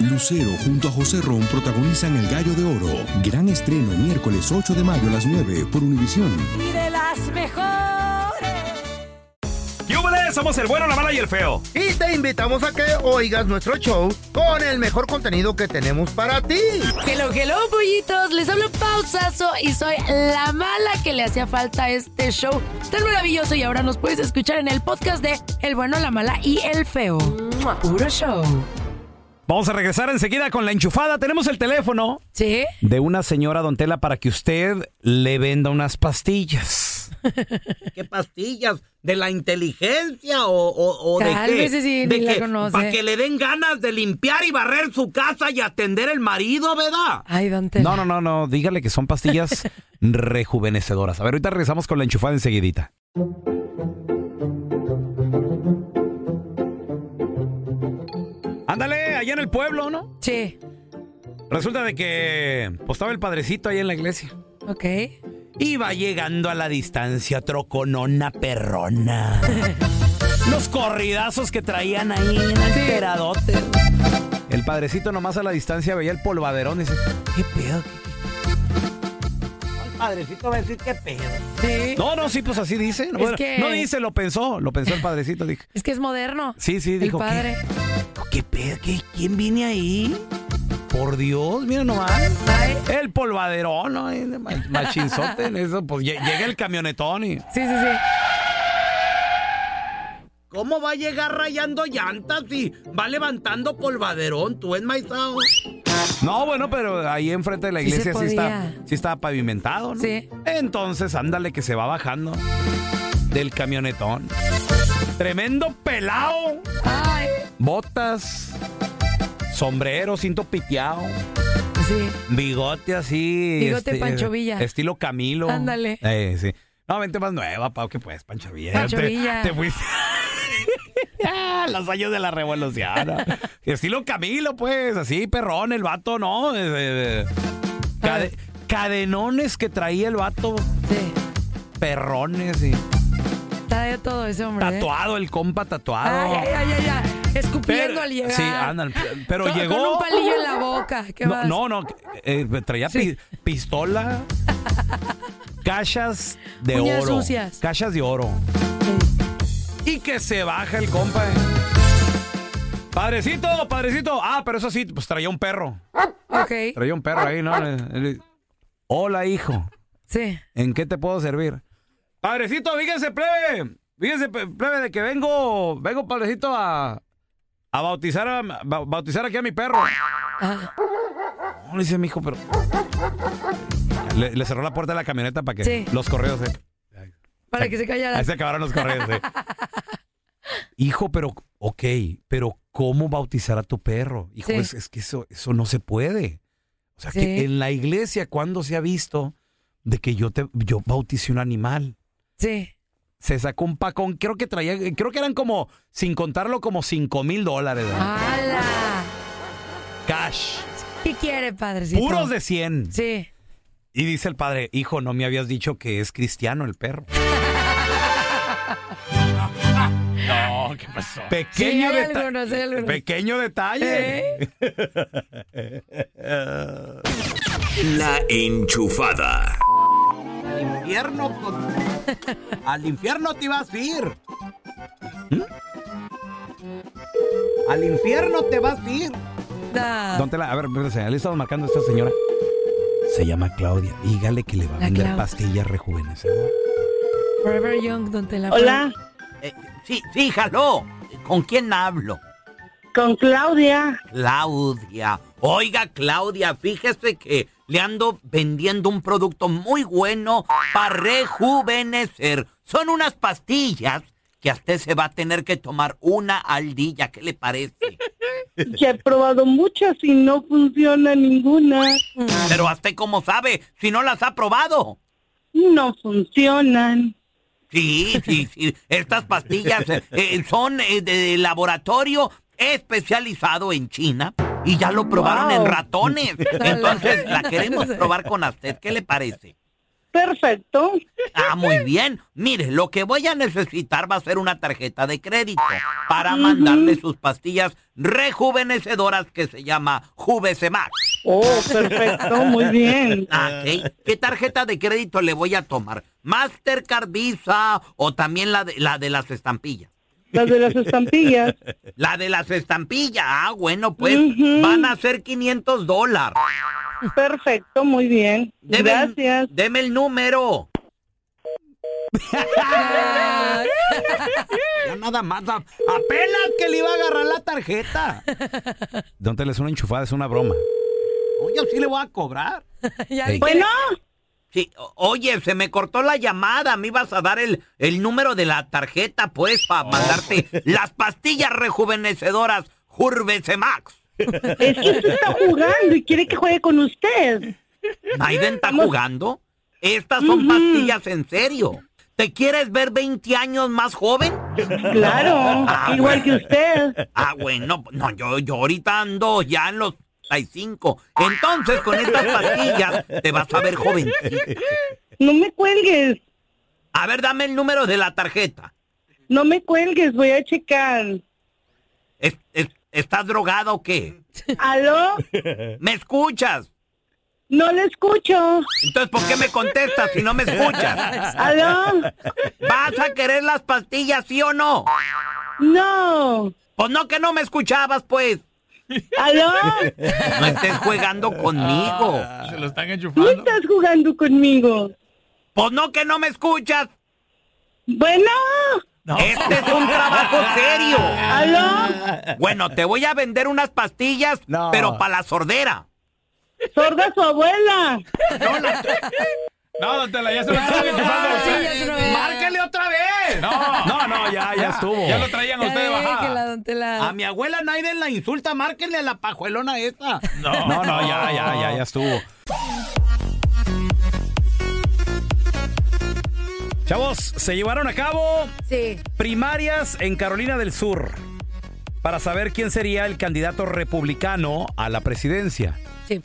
Lucero junto a José Ron protagonizan El Gallo de Oro. Gran estreno miércoles 8 de mayo a las 9 por Univisión. Y de las mejores. Somos el bueno, la mala y el feo. Y te invitamos a que oigas nuestro show con el mejor contenido que tenemos para ti. Hello, hello, pollitos. Les hablo pausazo y soy la mala que le hacía falta a este show tan maravilloso. Y ahora nos puedes escuchar en el podcast de El bueno, la mala y el feo. Puro show. Vamos a regresar enseguida con la enchufada. Tenemos el teléfono ¿Sí? de una señora Don Tela para que usted le venda unas pastillas. ¿Qué pastillas? ¿De la inteligencia o, o- o de qué? Sí, ¿De conoce. Para que le den ganas de limpiar y barrer su casa y atender el marido, ¿verdad? Ay, Don Tela. No, no, no, no. Dígale que son pastillas rejuvenecedoras. A ver, ahorita regresamos con la enchufada enseguidita. Allá en el pueblo, ¿no? Sí. Resulta de que pues, estaba el padrecito ahí en la iglesia. Ok. Iba llegando a la distancia troconona perrona. Los corridazos que traían ahí en el peradote. El padrecito nomás a la distancia veía el polvaderón y dice, ¿qué pedo? El padrecito va a decir qué pedo. Sí. No, no, sí, pues así dice. No, Es bueno, que- no dice, lo pensó, lo pensó el padrecito. Dijo, Es que es moderno. sí, sí, El dijo, padre. ¿Qué, pedo? ¿Qué- ¿Quién viene ahí? Por Dios, mira nomás. El polvaderón, ¿no? Machinzote en eso. Pues lle- llega el camionetón y... Sí, sí, sí. ¿Cómo va a llegar rayando llantas y va levantando polvaderón? ¿Tú enmaizado? No, bueno, pero ahí enfrente de la iglesia sí, está, sí está pavimentado, ¿no? Sí. Entonces, ándale que se va bajando del camionetón. Tremendo pelao. Ay. Botas, sombrero, cinto piteado, Sí. bigote así. Bigote Pancho Villa. Estilo Camilo. Ándale. Eh, sí. No, vente más nueva, Pau, que pues, Pancho Villa. Pancho te, Villa. te fuiste. Los años de la revolución. Estilo Camilo, pues, así, perrón, el vato, ¿no? Eh, eh, cade- cadenones que traía el vato, Sí. perrones y Está de todo ese hombre. ¿eh? tatuado, el compa tatuado. Ay, ay, ay, ay. Escupiendo Pero- al llegar. Sí, andan. Pero Con- llegó. Con un palillo en la boca. ¿Qué no, más? no, no, eh, traía pi- pistola, cachas de Uñas oro. sucias. Cachas de oro. Y que se baja el compa. Padrecito, padrecito. Ah, pero eso sí, pues traía un perro. Ok. Traía un perro ahí, ¿no? Hola, hijo. Sí. ¿En qué te puedo servir? Padrecito, fíjense, plebe. Fíjense, plebe, de que vengo, vengo, padrecito, a, a bautizar a, ba- bautizar aquí a mi perro. Ah, No, le dice mi hijo, pero. Le, le cerró la puerta de la camioneta para que Sí. los correos. eh. para que se callara. Ahí se acabaron los correos. eh. hijo, pero, ok, pero ¿cómo bautizar a tu perro? Hijo, Sí. es, es que eso, eso no se puede. O sea, Sí. que en la iglesia, ¿cuándo se ha visto de que yo, te, yo bauticé un animal? Sí. Se sacó un pacón, creo que traía, creo que eran como, sin contarlo, como 5 mil dólares. ¡Hala! Cash. ¿Qué quiere, padrecito? Puros de 100. Sí. Y dice el padre, hijo, no me habías dicho que es cristiano el perro. no, ¿qué pasó? Pequeño, Sí, hay deta- algunos, hay algunos. Pequeño detalle. ¿Eh? La enchufada. Al infierno, pues, al infierno te vas a ir. ¿Mm? Al infierno te vas a ir. Da. Don Tela, a ver, le estamos marcando a esta señora. Se llama Claudia. Dígale que le va a La vender Clau. pastillas rejuvenecedoras. Forever Young, don Tela. Hola, Eh, sí, sí, jaló. ¿Con quién hablo? con Claudia. Claudia. Oiga, Claudia, fíjese que le ando vendiendo un producto muy bueno para rejuvenecer. Son unas pastillas que a usted se va a tener que tomar una al día. ¿Qué le parece? Ya he probado muchas y no funciona ninguna. Pero a usted cómo sabe si no las ha probado. No funcionan. Sí, sí, sí. Estas pastillas eh, eh, son eh, de laboratorio especializado en China y ya lo probaron Wow. en ratones. Entonces la queremos probar con usted. ¿Qué le parece? Perfecto. Ah, muy bien. Mire, lo que voy a necesitar va a ser una tarjeta de crédito para mandarle sus pastillas rejuvenecedoras que se llama Juvesemax. Oh, perfecto, muy bien. Ah. ¿Qué tarjeta de crédito le voy a tomar? ¿Mastercard, Visa o también la de, la de las estampillas? Las de las estampillas. La de las estampillas. Ah, bueno, pues van a ser 500 dólares. Perfecto, muy bien. Deme el- Gracias. Deme el número. Ya nada más. a- Apenas que le iba a agarrar la tarjeta. Don Tela, es una enchufada, es una broma. Oye, sí le voy a cobrar. Ya Bueno, Sí, oye, se me cortó la llamada. Me ibas a dar el, el número de la tarjeta, pues, para mandarte las pastillas rejuvenecedoras Jurvesemax. es que usted está jugando y quiere que juegue con usted. ¿Naiden está jugando? Estas son pastillas en serio. ¿Te quieres ver 20 años más joven? Claro, Ah, igual que usted. Ah, bueno, no, yo, yo ahorita ando ya en los 35. Entonces, con estas pastillas te vas a ver jovencito. No me cuelgues, A ver, dame el número de la tarjeta. no me cuelgues, voy a checar. ¿Es- es- ¿Estás drogado o qué? ¿Aló? ¿Me escuchas? No le escucho. Entonces, ¿por qué me contestas si no me escuchas? ¿Aló? ¿Vas a querer las pastillas, sí o no? No. Pues no que no me escuchabas, pues. ¿Aló? No estés jugando conmigo. Se lo están Tú enchufando. estás jugando conmigo. Pues no que no me escuchas. Bueno, Este es un trabajo serio. ¿aló? Bueno, te voy a vender unas pastillas, No. pero para la sordera. Sorda su abuela. No, don Tela, ya se lo están enchufando a sí, usted. ya se lo veo. ¡Márquele otra vez! No, No, no, ya, ya estuvo. Ya lo traían a Ya usted de déjela, bajada. don Tela. A mi abuela Naiden la insulta, márquenle a la pajuelona esa. No, No, no, ya, ya, ya, ya estuvo. Chavos, se llevaron a cabo Sí. primarias en Carolina del Sur para saber quién sería el candidato republicano a la presidencia. Sí.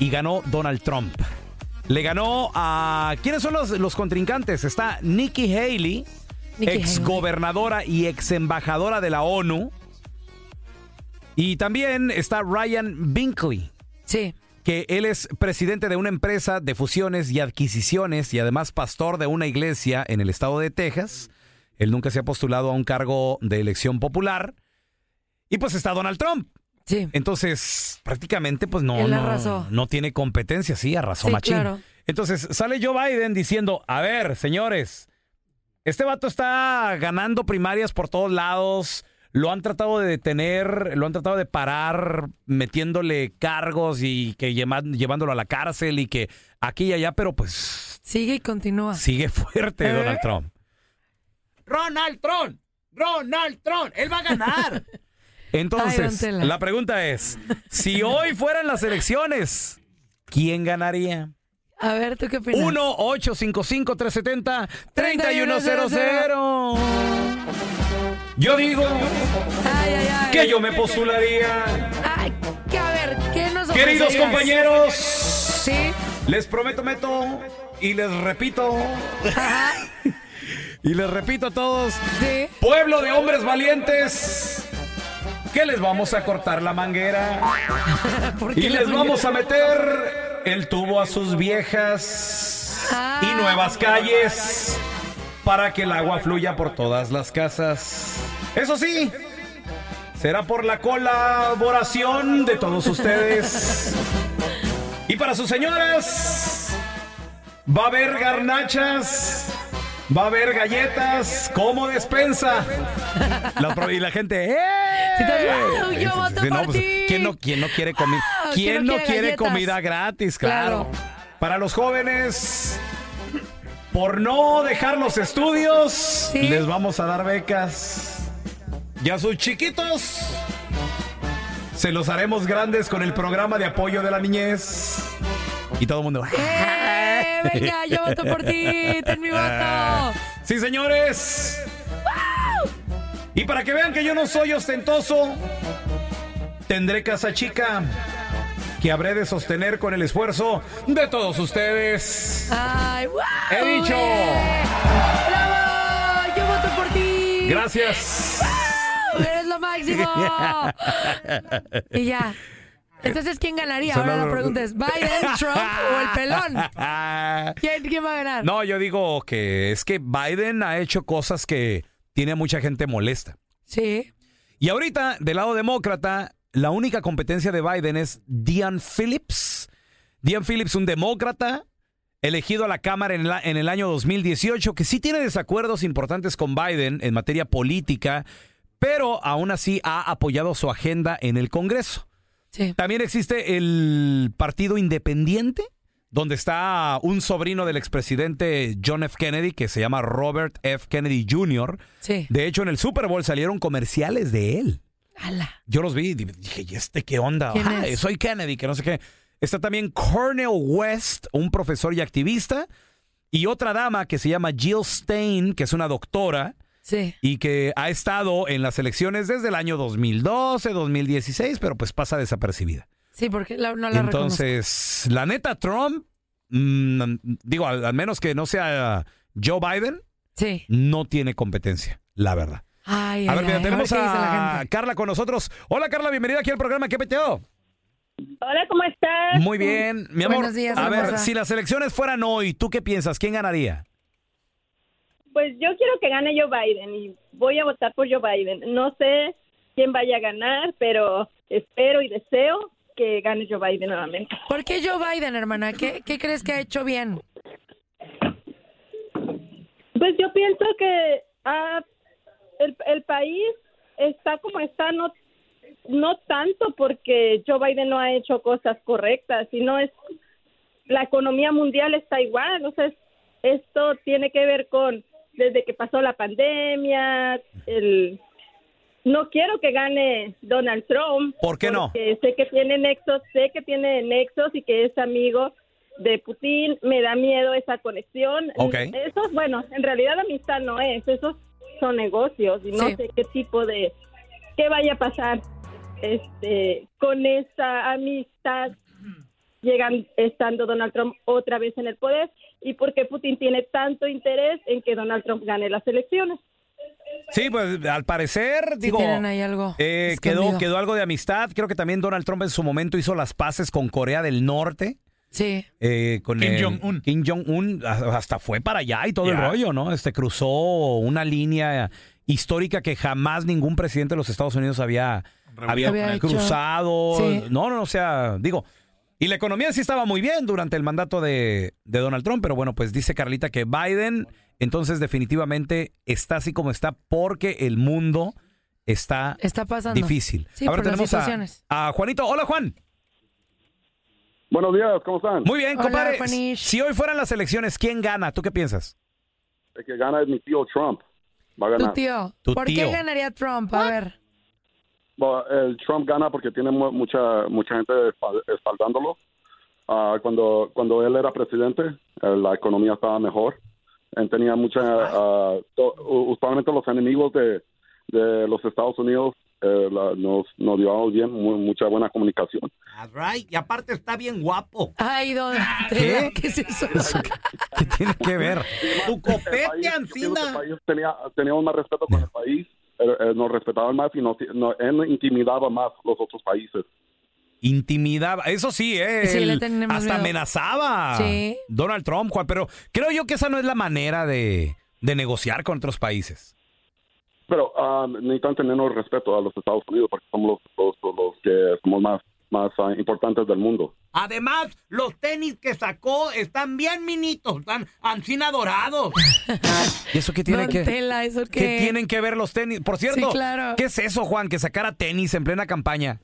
Y ganó Donald Trump. Le ganó a... ¿Quiénes son los, los contrincantes? Está Nikki Haley, Nikki ex Haley. gobernadora y ex embajadora de la ONU. Y también está Ryan Binkley, Sí. que él es presidente de una empresa de fusiones y adquisiciones y además pastor de una iglesia en el estado de Texas. Él nunca se ha postulado a un cargo de elección popular. Y pues está Donald Trump. Sí. Entonces, prácticamente, pues no, Él no, tiene competencia, sí, arrasó Sí, machín. claro. Entonces, sale Joe Biden diciendo, a ver, señores, este vato está ganando primarias por todos lados, lo han tratado de detener, lo han tratado de parar, metiéndole cargos y que lleva- llevándolo a la cárcel y que aquí y allá, pero pues Sigue y continúa. sigue fuerte ¿Eh? Donald Trump. Ronald Trump. Ronald Trump. Él va a ganar. Entonces, la pregunta es, si hoy fueran las elecciones, ¿quién ganaría? A ver, ¿tú qué opinas? 1-855-370-3100. Yo digo Ay, ay, ay. que yo me postularía. Ay, que a ver, ¿qué nos Queridos compañeros, Sí. les prometo, meto y les repito. y les repito a todos, Sí. pueblo de hombres valientes, que les vamos a cortar la manguera. ¿Por Y les vamos a meter el tubo a sus viejas Ah. y nuevas calles para que el agua fluya por todas las casas. Eso sí, será por la colaboración de todos ustedes. Y para sus señoras, va a haber garnachas. Va a haber galletas como despensa. La y la gente, ¡eh! Yo voto pues. ¿quién, no, ¿Quién no quiere comida? Wow, ¿Quién no quiere comida gratis? Claro. Claro. Para los jóvenes, por no dejar los estudios, Sí. les vamos a dar becas. Y a sus chiquitos, se los haremos grandes con el programa de apoyo de la niñez. Y todo el mundo. ¡Eh! Venga, yo voto por ti. Ten mi voto. Sí, señores. Y para que vean que yo no soy ostentoso, tendré casa chica. que habré de sostener con el esfuerzo de todos ustedes. Ay, wow. He dicho. ¡Bravo! Yo voto por ti. Gracias. ¡Wow! Eres lo máximo. y ya. Entonces, ¿quién ganaría? Ahora la pregunta es, ¿Biden, Trump o el pelón? ¿Quién, quién va a ganar? No, yo digo que es que Biden ha hecho cosas que tiene a mucha gente molesta. Sí. Y ahorita, del lado demócrata, la única competencia de Biden es Dian Phillips. Dian Phillips, un demócrata, elegido a la Cámara en, la- en el año 2018, que sí tiene desacuerdos importantes con Biden en materia política, pero aún así ha apoyado su agenda en el Congreso. Sí. También existe el Partido Independiente, donde está un sobrino del expresidente John F. Kennedy, que se llama Robert F. Kennedy Jr. Sí. De hecho, en el Super Bowl salieron comerciales de él. Ala. Yo los vi y dije, ¿y este qué onda? ¿Quién Ah, es? soy Kennedy, que no sé qué. Está también Cornel West, un profesor y activista. Y otra dama que se llama Jill Stein, que es una doctora Sí. y que ha estado en las elecciones desde el año 2012, 2016, pero pues pasa desapercibida. Sí, porque la- no la Entonces, la neta, Trump, mm, digo, al, al menos que no sea Joe Biden, Sí. no tiene competencia, la verdad. Ay, A ay, ver, mira, ay, tenemos a. Carla con nosotros. Hola, Carla, bienvenida aquí al programa. ¿Qué peteo? Hola, ¿cómo estás? Muy bien, mi amor. Buenos días, a ver, si las elecciones fueran hoy, ¿tú qué piensas? ¿Quién ganaría? Pues yo quiero que gane Joe Biden y voy a votar por Joe Biden. No sé quién vaya a ganar, pero espero y deseo que gane Joe Biden nuevamente. ¿Por qué Joe Biden, hermana? ¿Qué, qué crees que ha hecho bien? Pues yo pienso que ah, el, el país está como está, no, no tanto porque Joe Biden no ha hecho cosas correctas, sino es la economía mundial está igual. Entonces, esto tiene que ver con desde que pasó la pandemia, el no quiero que gane Donald Trump. ¿Por qué no? sé que tiene nexos, sé que tiene nexos y que es amigo de Putin. Me da miedo esa conexión. Ok. Eso, bueno, en realidad amistad no es, esos son negocios y no Sí. sé qué tipo de, qué vaya a pasar este con esa amistad llegan estando Donald Trump otra vez en el poder y por qué Putin tiene tanto interés en que Donald Trump gane las elecciones. Sí, pues al parecer, Sí digo, ahí algo eh, quedó, quedó algo de amistad. Creo que también Donald Trump en su momento hizo las paces con Corea del Norte. Sí. eh, con Kim Jong-un. Kim Jong-un hasta fue para allá y todo el rollo, ¿no? Este cruzó una línea histórica que jamás ningún presidente de los Estados Unidos había, había, Había hecho. cruzado. Sí. No, no, o sea, digo. Y la economía sí estaba muy bien durante el mandato de, de Donald Trump, pero bueno, pues dice Carlita que Biden entonces definitivamente está así como está porque el mundo está Está pasando. difícil. Sí, Ahora por tenemos a, situaciones. a Juanito. Hola, Juan. Buenos días, ¿cómo están? Muy bien, Hola, compadre. Juanish. Si hoy fueran las elecciones, ¿quién gana? ¿Tú qué piensas? El que gana es mi tío Trump. Va a Tu ganar. tío. Tu ¿Por tío. qué ganaría Trump? A ver. El Trump gana porque tiene mu- mucha mucha gente espal- espaldándolo. Ah, cuando cuando él era presidente, eh, la economía estaba mejor. Él tenía mucha... to- u- usualmente los enemigos de, de los Estados Unidos eh, la- nos, nos llevamos bien, mu- mucha buena comunicación. Right. Y aparte está bien guapo. Ay, don. ¿Qué? ¿Qué es eso? ¿Qué tiene que ver? Tu copete, Ancina. tenía, teníamos más respeto con el país, nos respetaban más y nos, él intimidaba más los otros países. Intimidaba. Eso sí, ¿eh? Sí, Él hasta miedo. amenazaba. Sí. Donald Trump, Juan. Pero creo yo que esa no es la manera de, de negociar con otros países. Pero ah, necesitan tenernos respeto a los Estados Unidos porque somos los, los, los que somos más, más ah, importantes del mundo. Además, los tenis que sacó están bien minitos, están Ancina dorados. ¿Y eso qué tiene Don que Tela, ¿eso ¿Qué qué? tienen que ver los tenis? Por cierto, Sí, claro. ¿qué es eso, Juan? Que sacara tenis en plena campaña.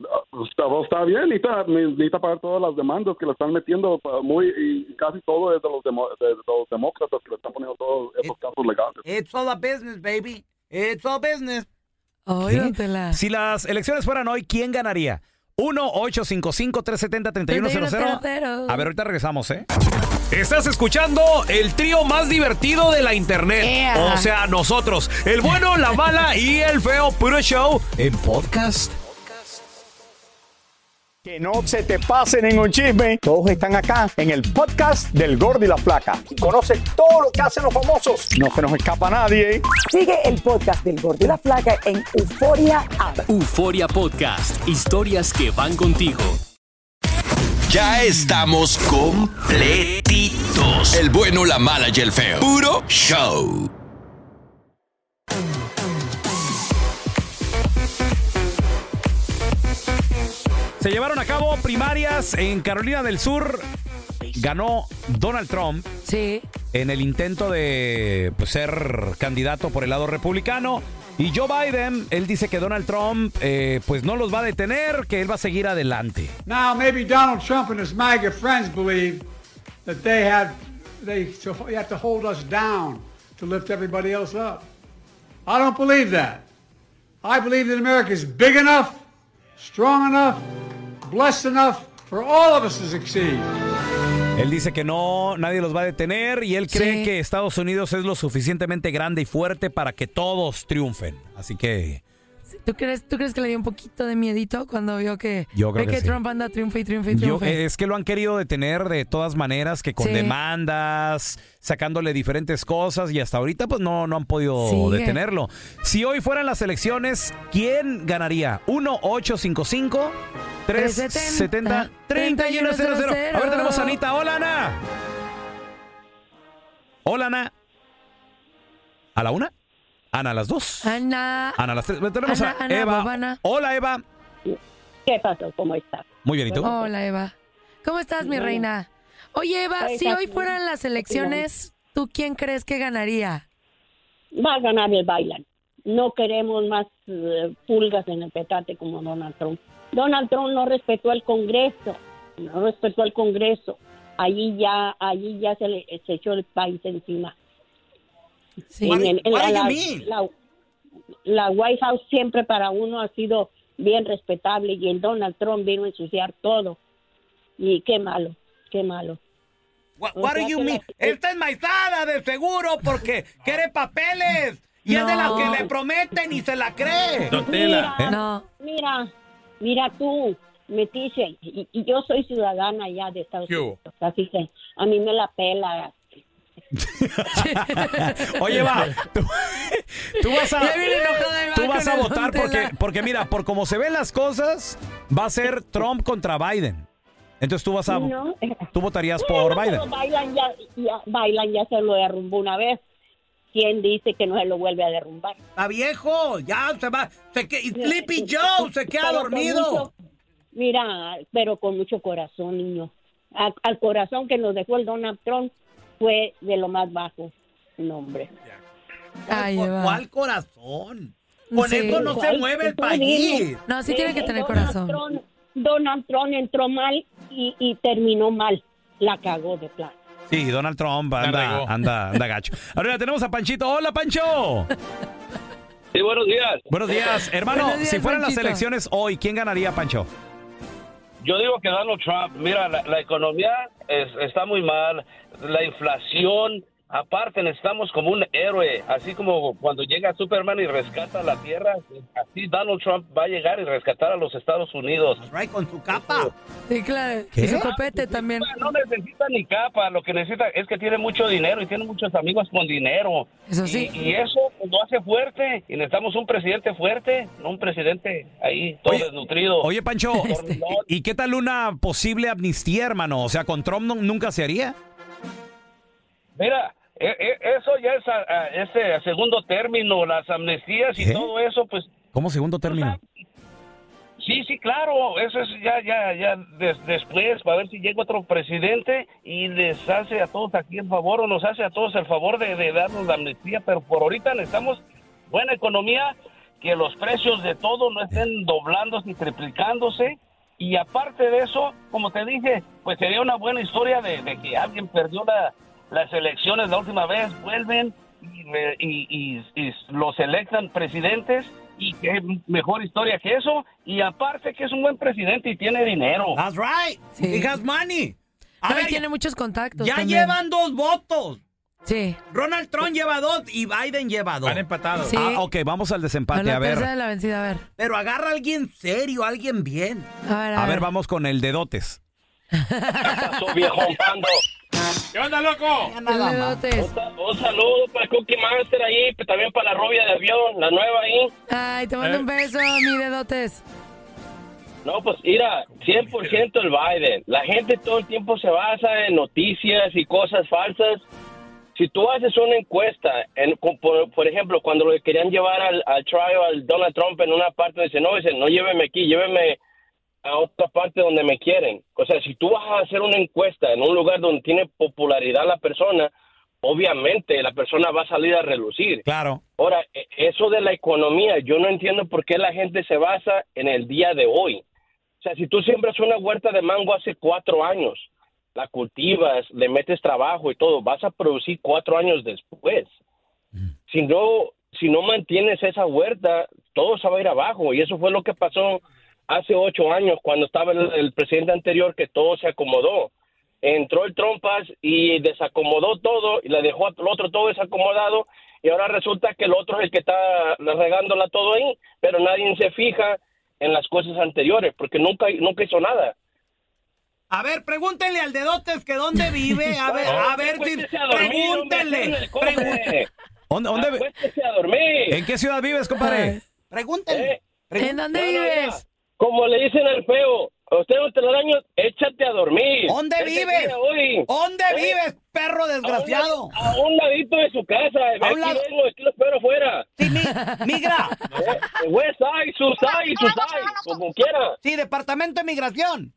Ah, Está, está bien, necesita, necesita pagar todas las demandas que le están metiendo, muy y casi todo es de los, demo- de los demócratas que le están poniendo todos esos casos legales. It's all a business, baby. It's all business. Si las elecciones fueran hoy, ¿quién ganaría? 1-855-370-3100. A ver, ahorita regresamos, ¿eh? Estás escuchando el trío más divertido de la internet. O sea, nosotros, el bueno, la mala y el feo puro show en podcast. Que no se te pase ningún chisme. Todos están acá en el podcast del Gordi y la Flaca. Y conoce todo lo que hacen los famosos. No se nos escapa nadie. Sigue el podcast del Gordo y la Flaca en Euforia App. Euforia Podcast, historias que van contigo. Ya estamos completitos. El bueno, la mala y el feo. Puro show. Se llevaron a cabo primarias en Carolina del Sur. Ganó Donald Trump. Sí. En el intento de pues, ser candidato por el lado republicano. Y Joe Biden, él dice que Donald Trump eh, pues no los va a detener, que él va a seguir adelante. Now, maybe Donald Trump and his MAGA friends believe that they have they, have to hold us down to lift everybody else up. I don't believe that. I believe that America is big enough, strong enough, blessed enough for all of us to succeed. Él dice que no, nadie los va a detener y él cree Sí. que Estados Unidos es lo suficientemente grande y fuerte para que todos triunfen. Así que ¿Tú crees, ¿Tú crees que le dio un poquito de miedito cuando vio que, Yo creo ve que que, sí. Trump anda triunfa y triunfa y yo, triunfa? es que lo han querido detener de todas maneras, que con Sí. demandas, sacándole diferentes cosas y hasta ahorita pues no, no han podido Sigue. detenerlo. Si hoy fueran las elecciones, ¿quién ganaría? 1-855. 370 3100 A ver, tenemos a Anita. Hola, Ana. Hola, Ana. ¿A la una? Ana, a las dos. Ana. Ana, a las tres. Tenemos Ana, a Ana, Eva. Bobana. Hola, Eva. ¿Qué pasó? ¿Cómo estás? Muy bien, ¿y tú? Hola, Eva. ¿Cómo estás, mi Bien. reina? Oye, Eva, si hoy fueran las elecciones, ¿tú quién crees que ganaría? Va a ganar el bailan. No queremos más eh, pulgas en el petate como Donald Trump. Donald Trump no respetó el Congreso, no respetó el Congreso. Allí ya, allí ya se le se echó el país encima. Sí. En el- en la, la- la White House siempre para uno ha sido bien respetable y el Donald Trump vino a ensuciar todo. Y qué malo, qué malo. What, what do you que mean? la- Esta es maizada de seguro porque quiere papeles. Y es de las No. que le prometen y se la cree. Mira, ¿Eh? No. mira, mira tú, Metiche, y, y yo soy ciudadana ya de Estados. Unidos, así que a mí me la pela. Oye, va, tú, tú vas a, tú vas a votar porque, porque, mira, por como se ven las cosas, va a ser Trump contra Biden. Entonces tú vas a, ¿no? tú votarías por Biden. Bailan ya, ya, Bailan ya se lo derrumbó una vez. ¿Quién dice que no se lo vuelve a derrumbar? Está viejo, ya se va. Se que, y Sleepy Joe se queda Pero dormido. mucho- mira, pero con mucho corazón, niño. A- al corazón que nos dejó el Donald Trump fue de lo más bajo. No, hombre. Ay, ¿Cuál, cuál corazón? Con Sí. eso no se mueve el país. dime. No, sí tiene que tener Donald corazón. Trump- Donald Trump entró mal y, y terminó mal. La cagó de plan. Sí, Donald Trump anda, anda, anda gacho. Ahora tenemos a Panchito. Hola, Pancho. Sí, buenos días. Buenos días, hermano. Buenos días, si fueran las Panchito. elecciones hoy, ¿quién ganaría, Pancho? Yo digo que Donald Trump, mira, la, la economía es- está muy mal, la inflación, aparte necesitamos como un héroe, así como cuando llega Superman y rescata la tierra, así Donald Trump va a llegar y rescatar a los Estados Unidos. Right, con su capa. Sí, claro. ¿Qué? Y su copete también. No necesita ni capa, lo que necesita es que tiene mucho dinero y tiene muchos amigos con dinero. Eso sí. Y, y eso lo hace fuerte. Y necesitamos un presidente fuerte, no un presidente ahí todo Oye, desnutrido. Oye, Pancho, Este. ¿y qué tal una posible amnistía, hermano? O sea, ¿con Trump no- nunca se haría? Mira, eso ya es a- a- ese segundo término, las amnistías y todo eso, pues ¿Cómo segundo término? sí, sí, claro, eso es ya, ya, ya des- después, para ver si llega otro presidente y les hace a todos aquí el favor o nos hace a todos el favor de, de darnos la amnistía, pero por ahorita necesitamos buena economía, que los precios de todo no estén doblándose y triplicándose. Y aparte de eso, como te dije, pues sería una buena historia de, de que alguien perdió la- las elecciones la última vez, vuelven y, y- y- y los electan presidentes. Y qué mejor historia que eso. Y aparte que es un buen presidente y tiene dinero. That's right. Sí. He has money. A No, y ver, tiene muchos contactos. ya también. llevan dos votos. Sí. Ronald Trump lleva dos y Biden lleva dos. Van empatados. Sí. Ah, ok, vamos al desempate. A ver, de la vencida, a ver. Pero agarra a alguien serio, a alguien bien. A ver, a, a ver, vamos con el de dotes. pasó, viejón pando? ¿Qué onda, loco? El. Un, sa- un saludo para Cookie Master ahí, pero también para la rubia de avión, la nueva ahí. Ay, te mando Eh. un beso, mi dedotes. No, pues mira, 100% el Biden. La gente todo el tiempo se basa en noticias y cosas falsas. Si tú haces una encuesta, en, por, por ejemplo, cuando lo querían llevar al, al trial al Donald Trump en una parte, dice, no, dice, no lléveme aquí, lléveme a otra parte donde me quieren. O sea, si tú vas a hacer una encuesta en un lugar donde tiene popularidad la persona, obviamente la persona va a salir a relucir. Claro. Ahora, e- eso de la economía, yo no entiendo por qué la gente se basa en el día de hoy. O sea, si tú siembras una huerta de mango hace cuatro años, la cultivas, le metes trabajo y todo, vas a producir cuatro años después. Si no, si no mantienes esa huerta, todo se va a ir abajo. Y eso fue lo que pasó hace ocho años cuando estaba el, el presidente anterior, que todo se acomodó. Entró el Trompas y desacomodó todo y le dejó al otro todo desacomodado y ahora resulta que el otro es el que está regándola todo ahí, pero nadie se fija en las cosas anteriores porque nunca, nunca hizo nada. A ver, pregúntenle al dedotes que dónde vive. A ver, a ver Pregúntenle. Pregun- ¿Dónde, dónde- Acuéstese a dormir. ¿En qué ciudad vives, compadre? Pregúntenle. Eh, ¿En dónde no, no, vives? Como le dicen al feo, a usted no te lo daño, échate a dormir. ¿Dónde Ese vives? hoy. ¿Dónde Eh, vives, perro desgraciado? A un, a un ladito de su casa. A un aquí lado. vengo, aquí lo espero afuera. Sí, mi- migra. Eh, West Side, Susai, Susai, como quiera. Sí, departamento de migración.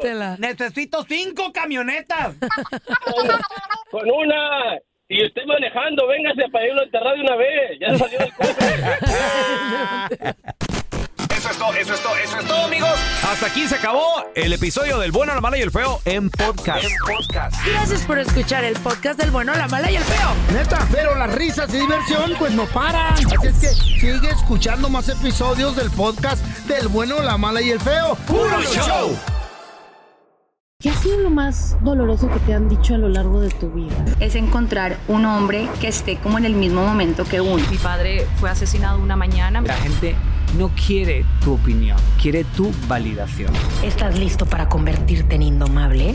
Tela. Necesito cinco camionetas. Con una. Y usted manejando, véngase para irlo a enterrar de una vez. Ya salió del cofre. Eso es todo, eso es todo, eso es todo, amigos. Hasta aquí se acabó el episodio del bueno, la mala y el feo en podcast. Gracias por escuchar el podcast del bueno, la mala y el feo. Neta, pero las risas y diversión pues no paran. Así es que sigue escuchando más episodios del podcast del bueno, la mala y el feo. ¡Puro show! ¿Qué ha sido lo más doloroso que te han dicho a lo largo de tu vida? es encontrar un hombre que esté como en el mismo momento que uno. Mi padre fue asesinado una mañana. La gente no quiere tu opinión, quiere tu validación. ¿Estás listo para convertirte en indomable?